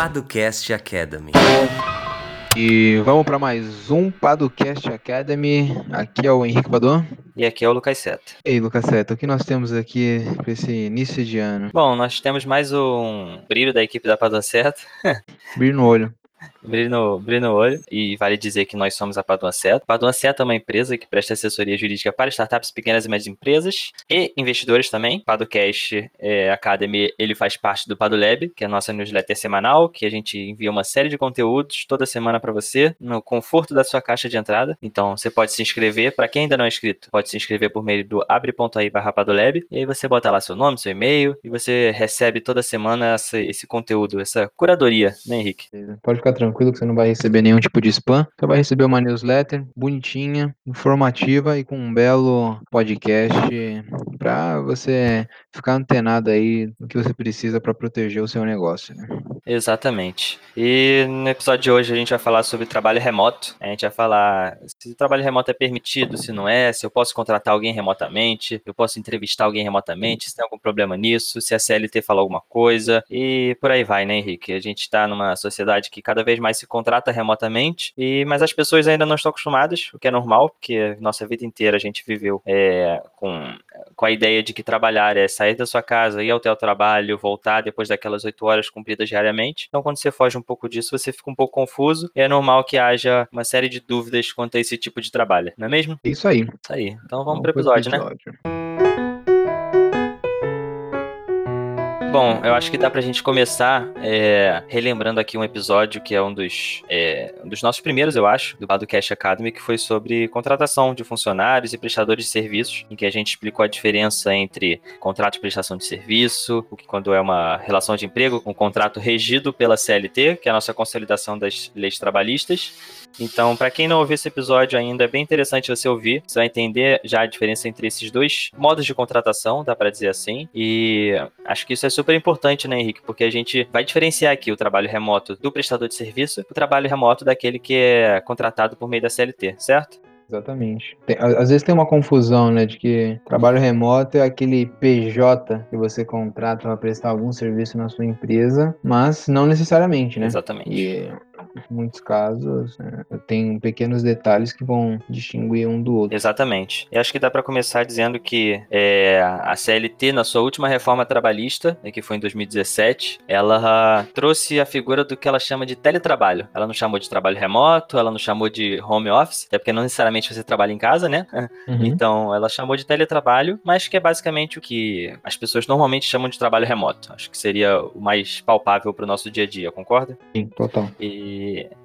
Paducast Academy. E vamos para mais um Paducast Academy. Aqui é o Henrique Padua. E aqui é o Lucas Seta. Ei, Lucas Seta, o que nós temos aqui para esse início de ano? Bom, nós temos mais um brilho da equipe da Padua Seta. Brilho no olho. Brilho no, brilho no olho, e vale dizer que nós somos a Paduan Seta. Paduan Seta é uma empresa que presta assessoria jurídica para startups, pequenas e médias empresas e investidores também. Paducast é, Academy, ele faz parte do Padulab, que é a nossa newsletter semanal, que a gente envia uma série de conteúdos toda semana para você, no conforto da sua caixa de entrada. Então, você pode se inscrever, para quem ainda não é inscrito, pode se inscrever por meio do abre.ai barra Padulab, e aí você bota lá seu nome, seu e-mail, e você recebe toda semana essa, esse conteúdo, essa curadoria, né, Henrique? Pode ficar tranquilo tranquilo que você não vai receber nenhum tipo de spam. Você vai receber uma newsletter bonitinha, informativa e com um belo podcast para você ficar antenado aí no que você precisa para proteger o seu negócio. Né? Exatamente. E no episódio de hoje a gente vai falar sobre trabalho remoto. A gente vai falar se o trabalho remoto é permitido, se não é, se eu posso contratar alguém remotamente, eu posso entrevistar alguém remotamente, se tem algum problema nisso, se a CLT fala alguma coisa e por aí vai, né, Henrique? A gente está numa sociedade que cada vez mais se contrata remotamente, e mas as pessoas ainda não estão acostumadas, o que é normal, porque nossa vida inteira a gente viveu é, com, com a ideia de que trabalhar é sair da sua casa, ir até o trabalho, voltar depois daquelas oito horas cumpridas diariamente. Então, quando você foge um pouco disso, você fica um pouco confuso e é normal que haja uma série de dúvidas quanto a esse tipo de trabalho, não é mesmo? Isso aí. Isso aí. Então vamos, vamos para o episódio, episódio, né? Bom, eu acho que dá pra gente começar é, relembrando aqui um episódio que é um dos, é, um dos nossos primeiros, eu acho, do Bado Cash Academy, que foi sobre contratação de funcionários e prestadores de serviços, em que a gente explicou a diferença entre contrato de prestação de serviço, o que quando é uma relação de emprego, um contrato regido pela CLT, que é a nossa consolidação das leis trabalhistas, então, para quem não ouviu esse episódio ainda, é bem interessante você ouvir. Você vai entender já a diferença entre esses dois modos de contratação, dá para dizer assim. E acho que isso é super importante, né, Henrique? Porque a gente vai diferenciar aqui o trabalho remoto do prestador de serviço, o trabalho remoto daquele que é contratado por meio da CLT, certo? Exatamente. Tem, às vezes tem uma confusão, né, de que trabalho remoto é aquele PJ que você contrata para prestar algum serviço na sua empresa, mas não necessariamente, né? Exatamente. E em muitos casos, né, tem pequenos detalhes que vão distinguir um do outro. Exatamente. E acho que dá para começar dizendo que é, a CLT, na sua última reforma trabalhista, né, que foi em 2017, ela trouxe a figura do que ela chama de teletrabalho. Ela não chamou de trabalho remoto, ela não chamou de home office, até porque não necessariamente você trabalha em casa, né? Uhum. Então, ela chamou de teletrabalho, mas que é basicamente o que as pessoas normalmente chamam de trabalho remoto. Acho que seria o mais palpável para o nosso dia a dia, concorda? Sim, total. E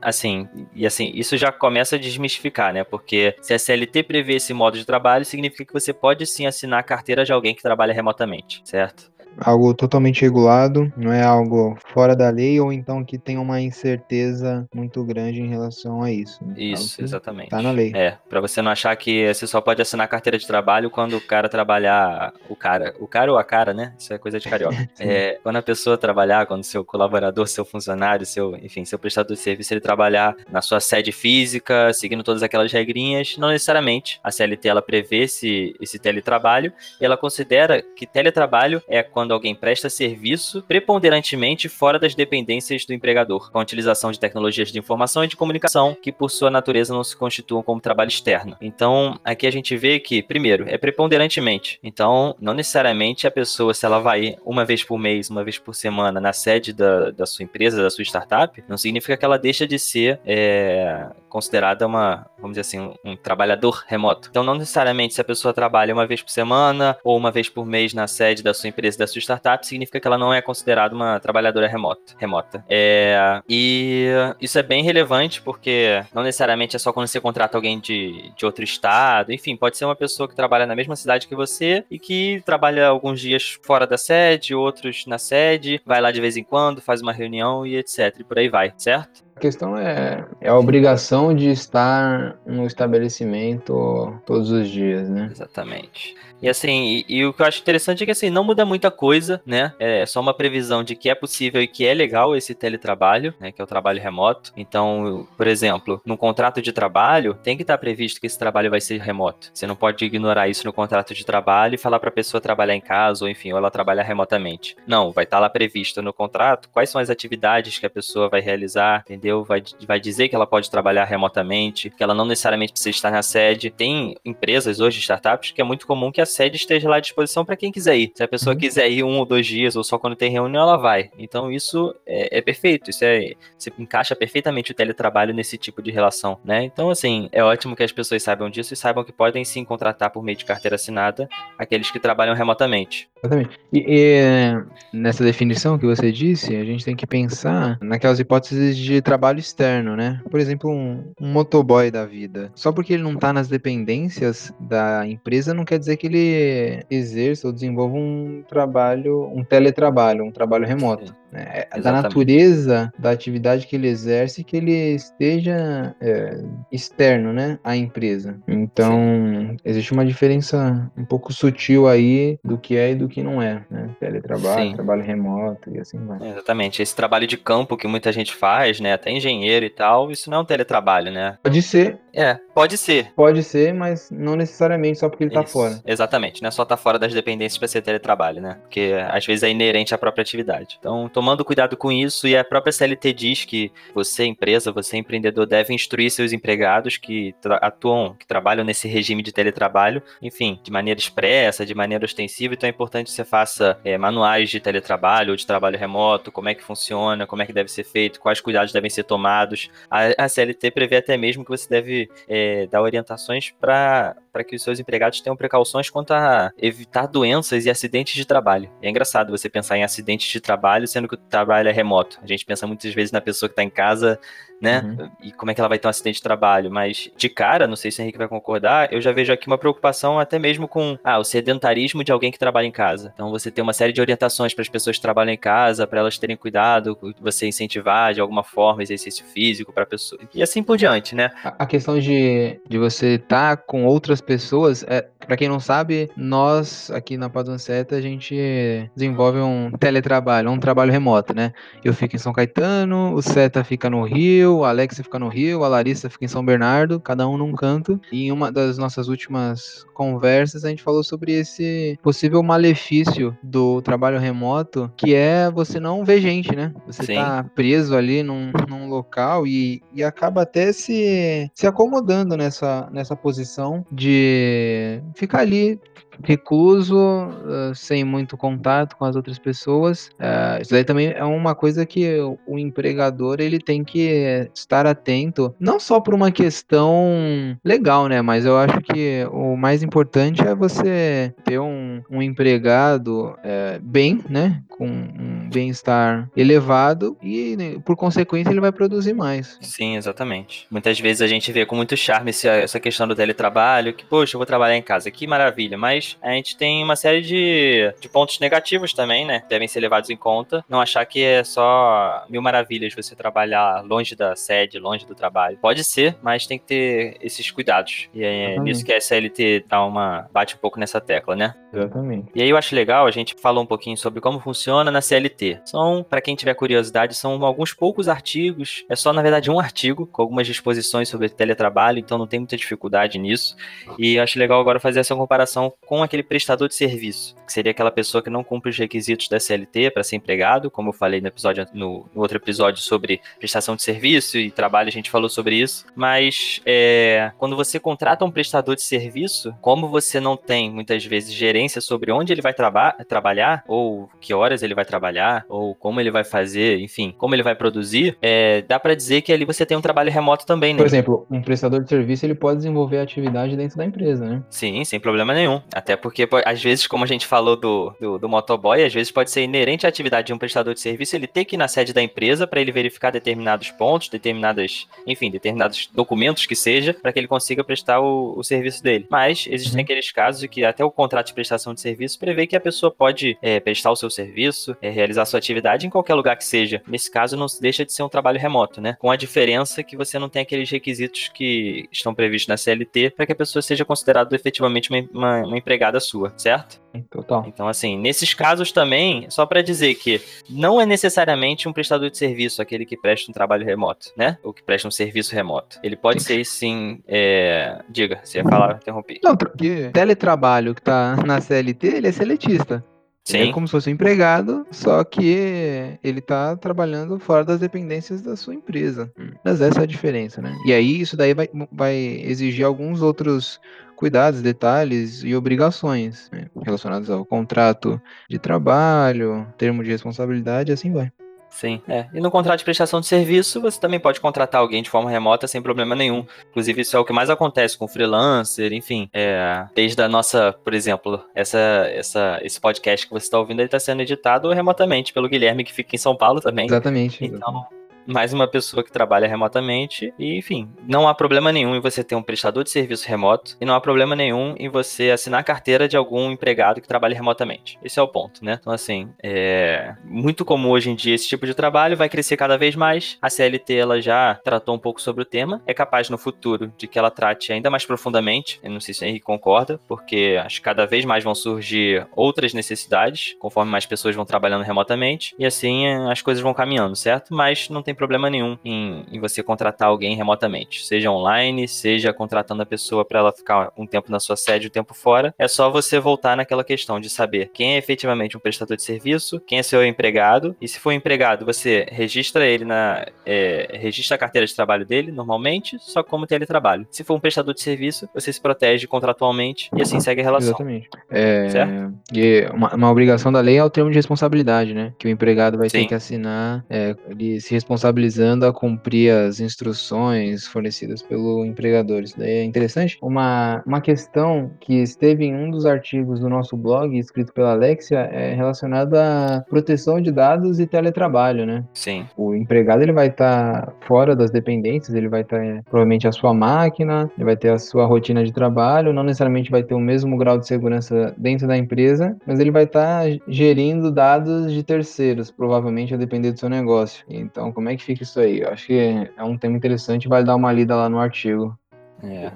assim, e assim, isso já começa a desmistificar, né? Porque se a CLT prevê esse modo de trabalho, significa que você pode sim assinar a carteira de alguém que trabalha remotamente, certo? Algo totalmente regulado, não é algo fora da lei ou então que tem uma incerteza muito grande em relação a isso. Né? Isso, exatamente. Tá na lei. É, para você não achar que você só pode assinar carteira de trabalho quando o cara trabalhar, o cara, o cara ou a cara, né? Isso é coisa de carioca. é, quando a pessoa trabalhar, quando seu colaborador, seu funcionário, seu, enfim, seu prestador de serviço, ele trabalhar na sua sede física, seguindo todas aquelas regrinhas, não necessariamente. A CLT ela prevê esse, esse teletrabalho e ela considera que teletrabalho é quando quando alguém presta serviço preponderantemente fora das dependências do empregador, com a utilização de tecnologias de informação e de comunicação que, por sua natureza, não se constituam como trabalho externo. Então, aqui a gente vê que, primeiro, é preponderantemente. Então, não necessariamente a pessoa, se ela vai uma vez por mês, uma vez por semana na sede da, da sua empresa, da sua startup, não significa que ela deixa de ser é, considerada uma, vamos dizer assim, um, trabalhador remoto. Então, não necessariamente se a pessoa trabalha uma vez por semana ou uma vez por mês na sede da sua empresa, da sua startup, significa que ela não é considerada uma trabalhadora remota. remota. É, e isso é bem relevante porque não necessariamente é só quando você contrata alguém de, de outro estado, enfim, pode ser uma pessoa que trabalha na mesma cidade que você e que trabalha alguns dias fora da sede, outros na sede, vai lá de vez em quando, faz uma reunião e etc. E por aí vai, certo? A questão é, é a obrigação de estar no estabelecimento todos os dias, né? Exatamente. E assim, e, e, o que eu acho interessante é que assim, não muda muita coisa, né? É só uma previsão de que é possível e que é legal esse teletrabalho, né? Que é o trabalho remoto. Então, por exemplo, no contrato de trabalho, tem que estar previsto que esse trabalho vai ser remoto. Você não pode ignorar isso no contrato de trabalho e falar para a pessoa trabalhar em casa, ou enfim, ou ela trabalhar remotamente. Não, vai estar lá previsto no contrato quais são as atividades que a pessoa vai realizar, entendeu? Vai, vai dizer que ela pode trabalhar remotamente, que ela não necessariamente precisa estar na sede. Tem empresas hoje, startups, que é muito comum que a sede esteja lá à disposição para quem quiser ir. Se a pessoa uhum. quiser ir um ou dois dias, ou só quando tem reunião, ela vai. Então isso é, é perfeito, isso é, se encaixa perfeitamente o teletrabalho nesse tipo de relação, né? Então, assim, é ótimo que as pessoas saibam disso e saibam que podem sim contratar por meio de carteira assinada aqueles que trabalham remotamente. Exatamente. E, e, nessa definição que você disse, a gente tem que pensar naquelas hipóteses de trabalho externo, né? Por exemplo, um, um motoboy da vida. Só porque ele não está nas dependências da empresa, não quer dizer que ele exerça ou desenvolva um trabalho, um teletrabalho, um trabalho remoto. Né? É da natureza da atividade que ele exerce que ele esteja é, externo né, à empresa. Então, Sim. existe uma diferença um pouco sutil aí do que é e do que não é. Né? Teletrabalho, Sim. trabalho remoto e assim vai. Exatamente. Esse trabalho de campo que muita gente faz, né, até engenheiro e tal, isso não é um teletrabalho, né? Pode ser. É, pode ser. Pode ser, mas não necessariamente só porque ele tá isso. tá fora. Exatamente, não é só tá fora das dependências para ser teletrabalho, né? Porque às vezes é inerente à própria atividade. Então, tomando cuidado com isso, e a própria CLT diz que você, empresa, você, empreendedor, deve instruir seus empregados que atuam, que trabalham nesse regime de teletrabalho, enfim, de maneira expressa, de maneira ostensiva. Então, é importante que você faça é, manuais de teletrabalho ou de trabalho remoto, como é que funciona, como é que deve ser feito, quais cuidados devem ser tomados. A, a CLT prevê até mesmo que você deve é, dar orientações para que os seus empregados tenham precauções quanto a evitar doenças e acidentes de trabalho. E é engraçado você pensar em acidentes de trabalho, sendo que o trabalho é remoto. A gente pensa muitas vezes na pessoa que está em casa né? Uhum. E como é que ela vai ter um acidente de trabalho. Mas, de cara, não sei se o Henrique vai concordar, eu já vejo aqui uma preocupação até mesmo com ah, o sedentarismo de alguém que trabalha em casa. Então, você tem uma série de orientações para as pessoas que trabalham em casa, para elas terem cuidado, você incentivar de alguma forma exercício físico para a pessoa. E assim por diante, né? A questão de, de você estar tá com outras pessoas, é, para quem não sabe, nós aqui na Padonceta, a gente desenvolve um teletrabalho, um trabalho remoto, né? Eu fico em São Caetano, o Seta fica no Rio, Rio, a Alexa fica no Rio, a Larissa fica em São Bernardo, cada um num canto. E em uma das nossas últimas conversas, a gente falou sobre esse possível malefício do trabalho remoto, que é você não ver gente, né? Você Sim. tá preso ali num, num local e, e acaba até se, se acomodando nessa, nessa posição de ficar ali recluso, uh, sem muito contato com as outras pessoas. Uh, isso daí também é uma coisa que o empregador ele tem que estar atento, não só por uma questão legal, né? Mas eu acho que o mais importante é você ter um, um empregado é, bem, né? Com um bem-estar elevado e, né, por consequência, ele vai produzir mais. Sim, exatamente. Muitas vezes a gente vê com muito charme essa questão do teletrabalho, que, poxa, eu vou trabalhar em casa, que maravilha, mas mas a gente tem uma série de, de pontos negativos também, né? Devem ser levados em conta. Não achar que é só mil maravilhas você trabalhar longe da sede, longe do trabalho. Pode ser, mas tem que ter esses cuidados. E é nisso que a SLT dá uma. bate um pouco nessa tecla, né? Exatamente. E aí eu acho legal, a gente falou um pouquinho sobre como funciona na CLT. São, para quem tiver curiosidade, são alguns poucos artigos. É só, na verdade, um artigo com algumas disposições sobre teletrabalho, então não tem muita dificuldade nisso. E eu acho legal agora fazer essa comparação com com aquele prestador de serviço, que seria aquela pessoa que não cumpre os requisitos da CLT para ser empregado, como eu falei no episódio no, no, outro episódio sobre prestação de serviço e trabalho, a gente falou sobre isso. Mas é, quando você contrata um prestador de serviço, como você não tem muitas vezes gerência sobre onde ele vai traba trabalhar, ou que horas ele vai trabalhar, ou como ele vai fazer, enfim, como ele vai produzir, é, dá para dizer que ali você tem um trabalho remoto também, né? Por exemplo, um prestador de serviço ele pode desenvolver atividade dentro da empresa, né? Sim, sem problema nenhum Até porque, às vezes, como a gente falou do, do, do, motoboy, às vezes pode ser inerente à atividade de um prestador de serviço ele ter que ir na sede da empresa para ele verificar determinados pontos, determinadas, enfim, determinados documentos que seja, para que ele consiga prestar o, o, serviço dele. Mas existem uhum. aqueles casos em que até o contrato de prestação de serviço prevê que a pessoa pode é, prestar o seu serviço, é, realizar sua atividade em qualquer lugar que seja. Nesse caso, não deixa de ser um trabalho remoto, né? Com a diferença que você não tem aqueles requisitos que estão previstos na CLT para que a pessoa seja considerada efetivamente uma, uma, uma empregada sua, certo? Total. Então, assim, nesses casos também, só para dizer que não é necessariamente um prestador de serviço aquele que presta um trabalho remoto, né? Ou que presta um serviço remoto. Ele pode sim. ser, sim. É... Diga, você ia falar, interrompi. Não, porque teletrabalho que tá na CLT, ele é seletista. Sim. Ele é como se fosse um empregado, só que ele está trabalhando fora das dependências da sua empresa. Mas essa é a diferença, né? E aí isso daí vai, vai exigir alguns outros cuidados, detalhes e obrigações né? relacionados ao contrato de trabalho, termo de responsabilidade, assim vai. Sim, é. E no contrato de prestação de serviço, você também pode contratar alguém de forma remota sem problema nenhum. Inclusive, isso é o que mais acontece com freelancer, enfim. É, desde a nossa, por exemplo, essa, essa, esse podcast que você está ouvindo, ele está sendo editado remotamente pelo Guilherme, que fica em São Paulo também. Exatamente. Então, exatamente mais uma pessoa que trabalha remotamente. E, enfim, não há problema nenhum em você ter um prestador de serviço remoto e não há problema nenhum em você assinar a carteira de algum empregado que trabalhe remotamente. Esse é o ponto, né? Então, assim, é muito comum hoje em dia esse tipo de trabalho, vai crescer cada vez mais. A CLT ela já tratou um pouco sobre o tema, é capaz no futuro de que ela trate ainda mais profundamente. Eu não sei se o Henrique concorda, porque acho que cada vez mais vão surgir outras necessidades, conforme mais pessoas vão trabalhando remotamente, e assim as coisas vão caminhando, certo? Mas não tem tem problema nenhum em, em você contratar alguém remotamente, seja online, seja contratando a pessoa para ela ficar um tempo na sua sede, um tempo fora. É só você voltar naquela questão de saber quem é efetivamente um prestador de serviço, quem é seu empregado, e se for um empregado, você registra ele na. É, registra a carteira de trabalho dele, normalmente, só como teletrabalho. Se for um prestador de serviço, você se protege contratualmente e assim segue a relação. Exatamente. É, certo? E uma, uma obrigação da lei é o termo de responsabilidade, né? Que o empregado vai Sim. ter que assinar, é, ele se responsabiliza responsabilizando a cumprir as instruções fornecidas pelo empregador. Isso daí é interessante. Uma, uma questão que esteve em um dos artigos do nosso blog, escrito pela Alexia, é relacionada à proteção de dados e teletrabalho, né? Sim. O empregado ele vai estar tá fora das dependências, ele vai estar tá, provavelmente a sua máquina, ele vai ter a sua rotina de trabalho, não necessariamente vai ter o mesmo grau de segurança dentro da empresa, mas ele vai estar tá gerindo dados de terceiros, provavelmente a depender do seu negócio. Então, como é que fica isso aí? Eu acho que é um tema interessante, vale dar uma lida lá no artigo. É.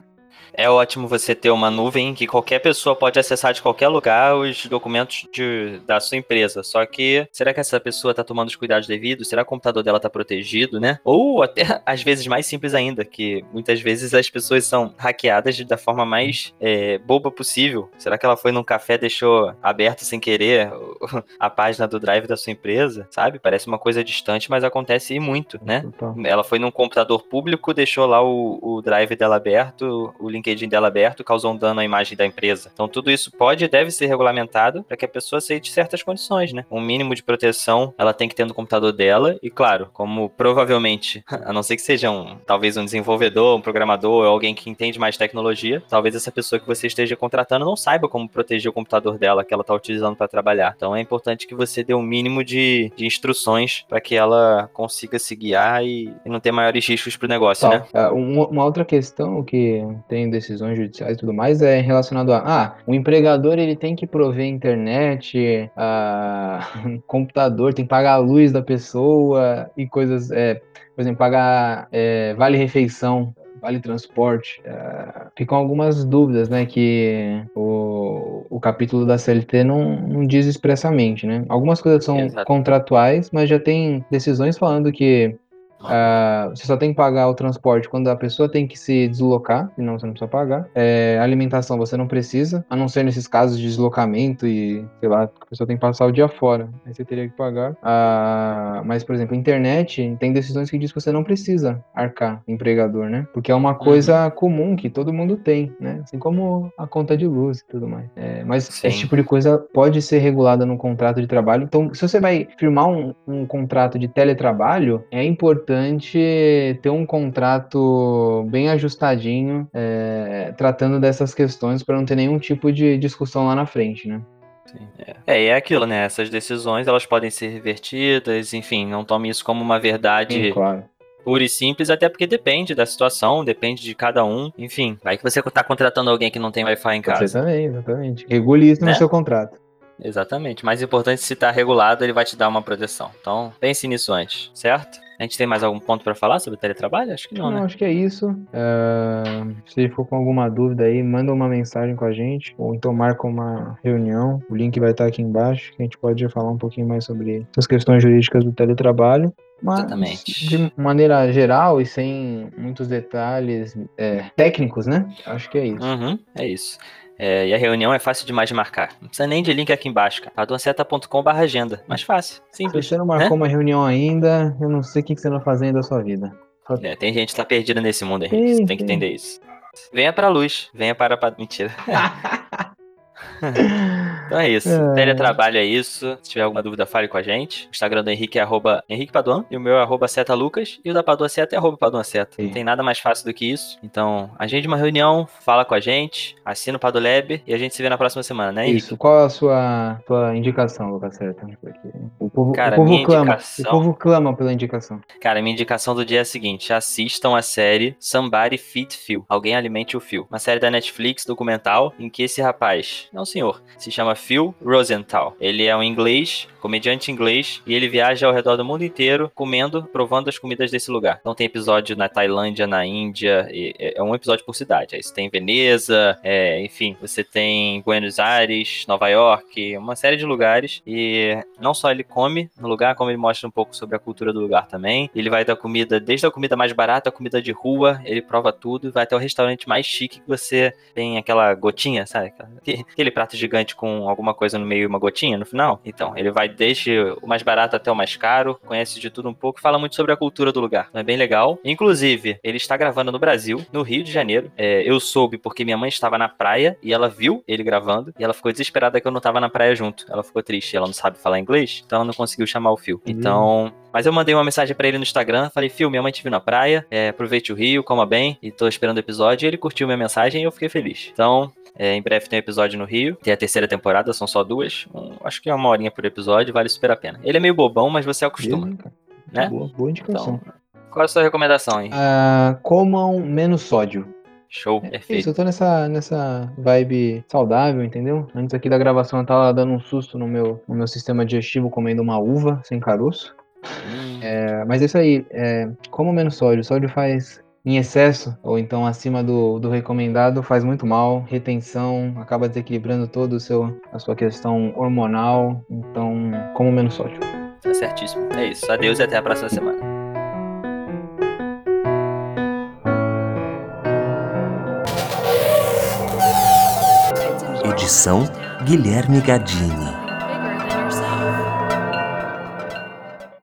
É ótimo você ter uma nuvem que qualquer pessoa pode acessar de qualquer lugar os documentos de, da sua empresa. Só que, será que essa pessoa está tomando os cuidados devidos? Será que o computador dela está protegido, né? Ou até, às vezes, mais simples ainda, que muitas vezes as pessoas são hackeadas da forma mais é, boba possível. Será que ela foi num café deixou aberto sem querer a página do drive da sua empresa? Sabe? Parece uma coisa distante, mas acontece muito, né? Ela foi num computador público, deixou lá o, o drive dela aberto, o link LinkedIn dela aberto causou um dano à imagem da empresa. Então tudo isso pode e deve ser regulamentado para que a pessoa aceite certas condições, né? Um mínimo de proteção ela tem que ter no computador dela e claro, como provavelmente, a não ser que seja um, talvez um desenvolvedor, um programador ou alguém que entende mais tecnologia, talvez essa pessoa que você esteja contratando não saiba como proteger o computador dela que ela está utilizando para trabalhar. Então é importante que você dê um mínimo de, de instruções para que ela consiga se guiar e, e não ter maiores riscos para o negócio, tá. né? Uma, uma outra questão que tem decisões judiciais e tudo mais é relacionado a, ah, o empregador ele tem que prover internet, a, computador, tem que pagar a luz da pessoa e coisas, é, por exemplo, pagar é, vale refeição vale transporte. Uh, ficam algumas dúvidas, né, que o, o capítulo da CLT não, não diz expressamente, né? Algumas coisas são Exato. contratuais, mas já tem decisões falando que Uh, você só tem que pagar o transporte quando a pessoa tem que se deslocar, senão você não precisa pagar. É, alimentação você não precisa, a não ser nesses casos de deslocamento e, sei lá, a pessoa tem que passar o dia fora. Aí você teria que pagar. Uh, mas, por exemplo, internet tem decisões que diz que você não precisa arcar, empregador, né? Porque é uma coisa uhum. comum que todo mundo tem, né? Assim como a conta de luz e tudo mais. É, mas Sim. esse tipo de coisa pode ser regulada num contrato de trabalho. Então, se você vai firmar um, um contrato de teletrabalho, é importante importante ter um contrato bem ajustadinho, é, tratando dessas questões para não ter nenhum tipo de discussão lá na frente, né? É. é, e é aquilo, né? Essas decisões elas podem ser revertidas, enfim, não tome isso como uma verdade Sim, claro pura e simples, até porque depende da situação, depende de cada um. Enfim, vai que você tá contratando alguém que não tem Wi-Fi em casa. Exatamente, exatamente. Regule isso né? no seu contrato. Exatamente. Mais importante, se tá regulado, ele vai te dar uma proteção. Então, pense nisso antes, certo? A gente tem mais algum ponto para falar sobre teletrabalho? Acho que não, não né? Acho que é isso. Uh, se for com alguma dúvida aí, manda uma mensagem com a gente, ou então marca uma reunião. O link vai estar aqui embaixo, que a gente pode falar um pouquinho mais sobre as questões jurídicas do teletrabalho. Mas, Exatamente. De maneira geral e sem muitos detalhes é, técnicos, né? Acho que é isso. Uhum, é isso. É, e a reunião é fácil demais de marcar. Não precisa nem de link aqui embaixo, cara. paduanceta.com agenda. Mais fácil, simples. Se você não marcou né? uma reunião ainda, eu não sei o que você anda fazendo da sua vida. É, tem gente que tá perdida nesse mundo, Henrique. Você tem que entender isso. Venha pra luz, venha para... Mentira. então é isso. É. Teletrabalho é isso. Se tiver alguma dúvida, fale com a gente. O Instagram do Henrique é arroba Henrique Paduan. E o meu é arroba Seta Lucas. E o da Padua Seta é arroba Paduan Seta. Não tem nada mais fácil do que isso. Então, agende uma reunião, fala com a gente, assina o Padolab e a gente se vê na próxima semana, né, Henrique? Isso. Qual a sua, sua indicação, Lucas Seta? O povo, Cara, o povo clama. Indicação... O povo clama pela indicação. Cara, minha indicação do dia é a seguinte: assistam a série Somebody Feed Phil. Alguém alimente o Phil. Uma série da Netflix, documental, em que esse rapaz, não senhor, se chama Phil Rosenthal. Ele é um inglês comediante inglês, e ele viaja ao redor do mundo inteiro comendo, provando as comidas desse lugar. Então tem episódio na Tailândia, na Índia, é um episódio por cidade. Aí você tem Veneza, é, enfim, você tem Buenos Aires, Nova York, uma série de lugares. E não só ele come no lugar, como ele mostra um pouco sobre a cultura do lugar também. Ele vai da comida, desde a comida mais barata, a comida de rua, ele prova tudo e vai até o restaurante mais chique que você tem aquela gotinha, sabe? Prato gigante com alguma coisa no meio e uma gotinha no final. Então, ele vai desde o mais barato até o mais caro, conhece de tudo um pouco, fala muito sobre a cultura do lugar. É bem legal. Inclusive, ele está gravando no Brasil, no Rio de Janeiro. É, eu soube porque minha mãe estava na praia e ela viu ele gravando e ela ficou desesperada que eu não estava na praia junto. Ela ficou triste, ela não sabe falar inglês, então ela não conseguiu chamar o Fio. Então, mas eu mandei uma mensagem para ele no Instagram, falei, Fio, minha mãe te viu na praia, é, aproveite o Rio, coma bem, e tô esperando o episódio. E ele curtiu minha mensagem e eu fiquei feliz. Então, é, em breve tem um episódio no Rio. Tem a terceira temporada, são só duas. Um, acho que é uma horinha por episódio, vale super a pena. Ele é meio bobão, mas você acostuma. Beleza, né? Boa, boa indicação. Então, qual é a sua recomendação aí? Uh, comam menos sódio. Show, é, perfeito. Isso, eu tô nessa, nessa vibe saudável, entendeu? Antes aqui da gravação eu tava dando um susto no meu, no meu sistema digestivo comendo uma uva sem caroço. Hum. É, mas é isso aí, é, como menos sódio. Sódio faz em excesso ou então acima do, do recomendado faz muito mal, retenção, acaba desequilibrando todo o seu a sua questão hormonal, então como menos sódio. Tá certíssimo. É isso. Adeus e até a próxima semana. Edição Guilherme Gadini.